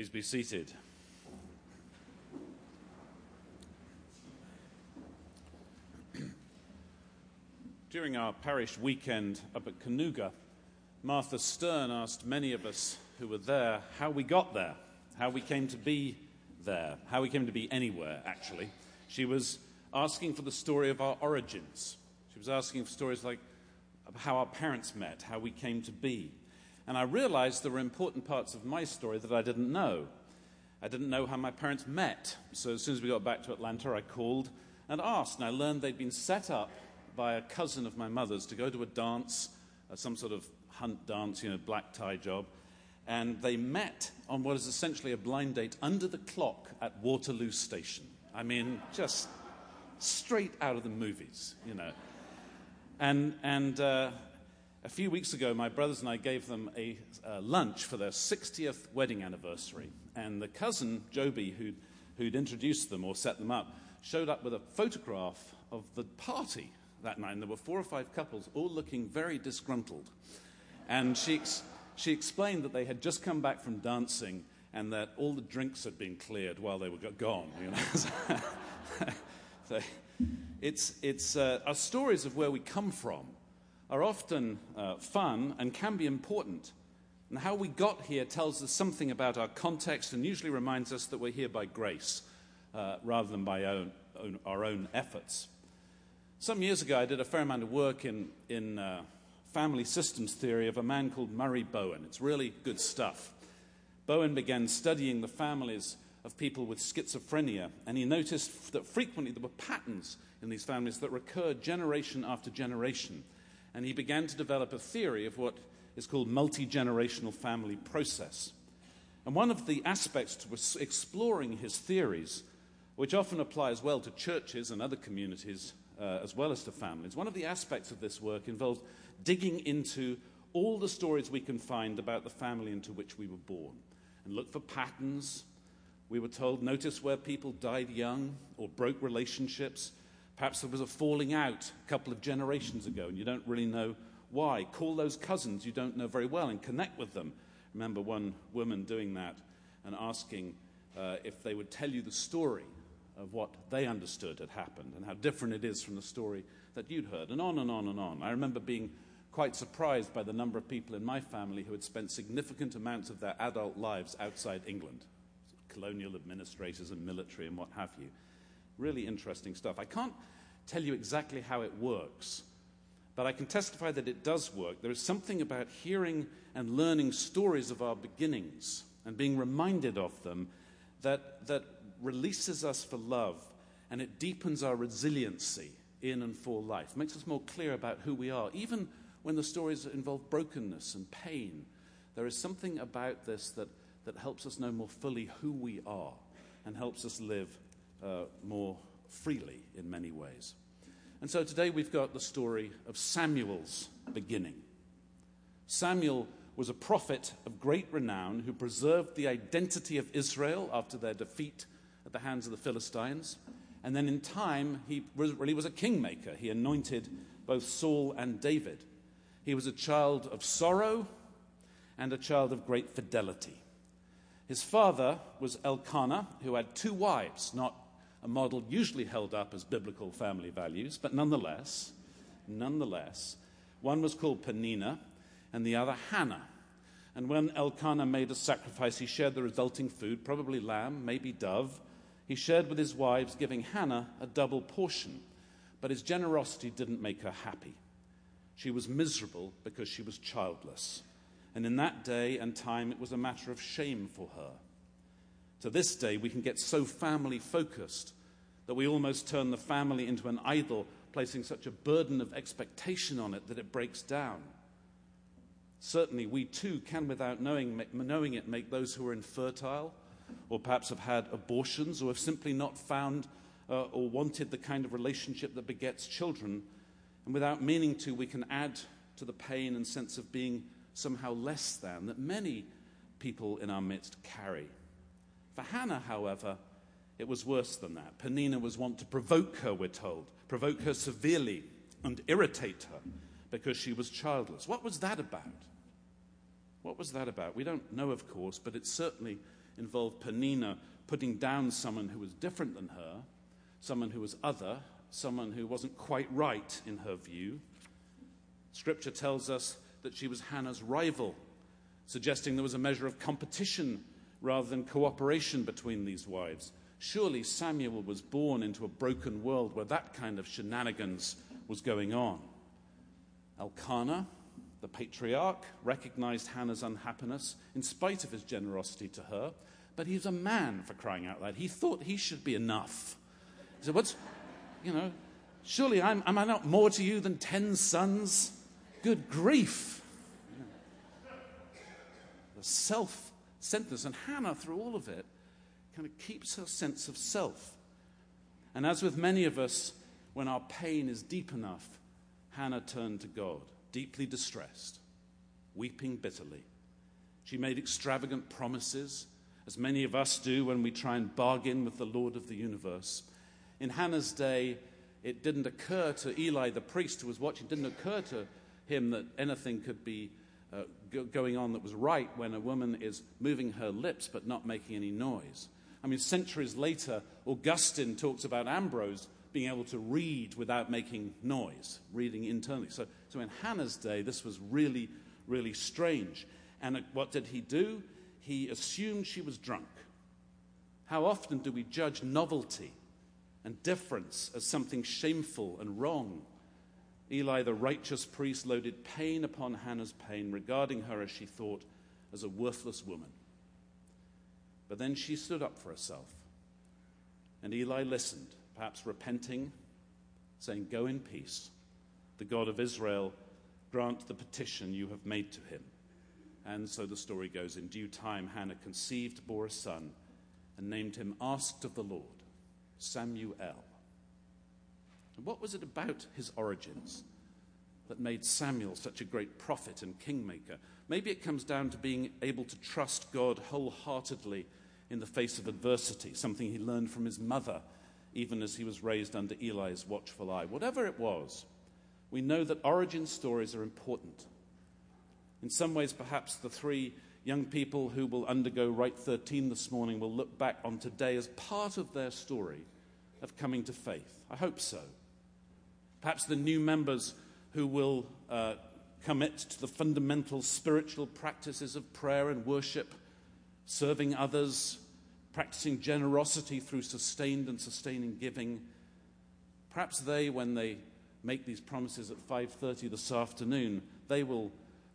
Please be seated. During our parish weekend up at Kanuga, Martha Stern asked many of us who were there how we got there, how we came to be there, how we came to be anywhere, actually. She was asking for the story of our origins. She was asking for stories like how our parents met, how we came to be. And I realized there were important parts of my story that I didn't know. I didn't know how my parents met. So as soon as we got back to Atlanta, I called and asked. And I learned they'd been set up by a cousin of my mother's to go to a dance, uh, some sort of hunt dance, you know, black tie job. And they met on what is essentially a blind date under the clock at Waterloo Station. I mean, just straight out of the movies, you know. And, and uh, a few weeks ago, my brothers and I gave them a uh, lunch for their 60th wedding anniversary. And the cousin, Joby, who'd, who'd introduced them or set them up, showed up with a photograph of the party that night. And there were four or five couples, all looking very disgruntled. And she, ex- she explained that they had just come back from dancing and that all the drinks had been cleared while they were gone. You know? so it's, it's uh, our stories of where we come from are often uh, fun and can be important. And how we got here tells us something about our context and usually reminds us that we're here by grace uh, rather than by own, own, our own efforts. Some years ago, I did a fair amount of work in, in uh, family systems theory of a man called Murray Bowen. It's really good stuff. Bowen began studying the families of people with schizophrenia, and he noticed that frequently there were patterns in these families that recurred generation after generation and he began to develop a theory of what is called multi generational family process. And one of the aspects to exploring his theories, which often applies well to churches and other communities uh, as well as to families, one of the aspects of this work involved digging into all the stories we can find about the family into which we were born and look for patterns. We were told, notice where people died young or broke relationships Perhaps there was a falling out a couple of generations ago and you don't really know why. Call those cousins you don't know very well and connect with them. Remember one woman doing that and asking uh, if they would tell you the story of what they understood had happened and how different it is from the story that you'd heard, and on and on and on. I remember being quite surprised by the number of people in my family who had spent significant amounts of their adult lives outside England colonial administrators and military and what have you. Really interesting stuff. I can't tell you exactly how it works, but I can testify that it does work. There is something about hearing and learning stories of our beginnings and being reminded of them that, that releases us for love and it deepens our resiliency in and for life, makes us more clear about who we are, even when the stories involve brokenness and pain. There is something about this that, that helps us know more fully who we are and helps us live uh, more freely in many ways. And so today we've got the story of Samuel's beginning. Samuel was a prophet of great renown who preserved the identity of Israel after their defeat at the hands of the Philistines. And then in time, he really was a kingmaker. He anointed both Saul and David. He was a child of sorrow and a child of great fidelity. His father was Elkanah, who had two wives, not a model usually held up as biblical family values, but nonetheless, nonetheless, one was called Penina and the other Hannah. And when Elkanah made a sacrifice, he shared the resulting food, probably lamb, maybe dove. He shared with his wives, giving Hannah a double portion. But his generosity didn't make her happy. She was miserable because she was childless. And in that day and time, it was a matter of shame for her. To this day, we can get so family focused that we almost turn the family into an idol, placing such a burden of expectation on it that it breaks down. Certainly, we too can, without knowing, knowing it, make those who are infertile or perhaps have had abortions or have simply not found uh, or wanted the kind of relationship that begets children. And without meaning to, we can add to the pain and sense of being somehow less than that many people in our midst carry. For Hannah, however, it was worse than that. Penina was wont to provoke her, we're told, provoke her severely and irritate her because she was childless. What was that about? What was that about? We don't know, of course, but it certainly involved Penina putting down someone who was different than her, someone who was other, someone who wasn't quite right in her view. Scripture tells us that she was Hannah's rival, suggesting there was a measure of competition rather than cooperation between these wives. Surely Samuel was born into a broken world where that kind of shenanigans was going on. Elkanah, the patriarch, recognized Hannah's unhappiness in spite of his generosity to her, but he's a man for crying out loud. He thought he should be enough. He said, What's, you know, surely I'm, am I not more to you than ten sons? Good grief. The self centeredness. And Hannah, through all of it, kind of keeps her sense of self. And as with many of us, when our pain is deep enough, Hannah turned to God, deeply distressed, weeping bitterly. She made extravagant promises, as many of us do when we try and bargain with the Lord of the universe. In Hannah's day, it didn't occur to Eli, the priest who was watching, it didn't occur to him that anything could be uh, go- going on that was right when a woman is moving her lips but not making any noise. I mean, centuries later, Augustine talks about Ambrose being able to read without making noise, reading internally. So, so in Hannah's day, this was really, really strange. And uh, what did he do? He assumed she was drunk. How often do we judge novelty and difference as something shameful and wrong? Eli, the righteous priest, loaded pain upon Hannah's pain, regarding her as she thought as a worthless woman. But then she stood up for herself. And Eli listened, perhaps repenting, saying, Go in peace. The God of Israel grant the petition you have made to him. And so the story goes. In due time, Hannah conceived, bore a son, and named him Asked of the Lord, Samuel. And what was it about his origins that made Samuel such a great prophet and kingmaker? Maybe it comes down to being able to trust God wholeheartedly in the face of adversity, something he learned from his mother, even as he was raised under Eli's watchful eye. Whatever it was, we know that origin stories are important. In some ways, perhaps the three young people who will undergo Rite 13 this morning will look back on today as part of their story of coming to faith. I hope so. Perhaps the new members who will uh, commit to the fundamental spiritual practices of prayer and worship serving others, practicing generosity through sustained and sustaining giving. Perhaps they, when they make these promises at 5:30 this afternoon, they will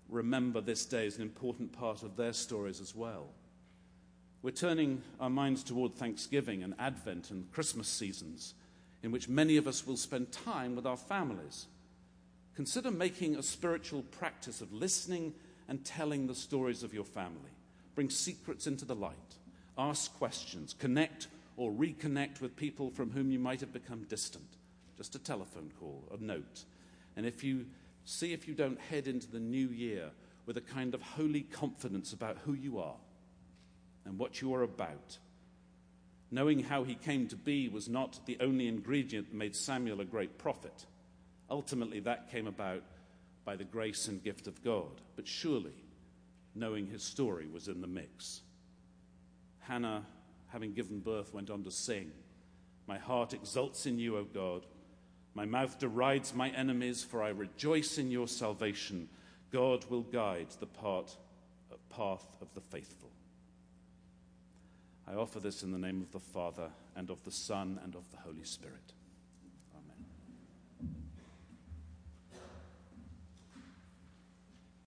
remember this day as an important part of their stories as well. We're turning our minds toward Thanksgiving and Advent and Christmas seasons, in which many of us will spend time with our families. Consider making a spiritual practice of listening and telling the stories of your family. Bring secrets into the light. Ask questions. Connect or reconnect with people from whom you might have become distant. Just a telephone call, a note. And if you see if you don't head into the new year with a kind of holy confidence about who you are and what you are about. Knowing how he came to be was not the only ingredient that made Samuel a great prophet. Ultimately, that came about by the grace and gift of God. But surely, knowing his story was in the mix. Hannah, having given birth, went on to sing My heart exults in you, O God. My mouth derides my enemies, for I rejoice in your salvation. God will guide the part, uh, path of the faithful. I offer this in the name of the Father, and of the Son, and of the Holy Spirit.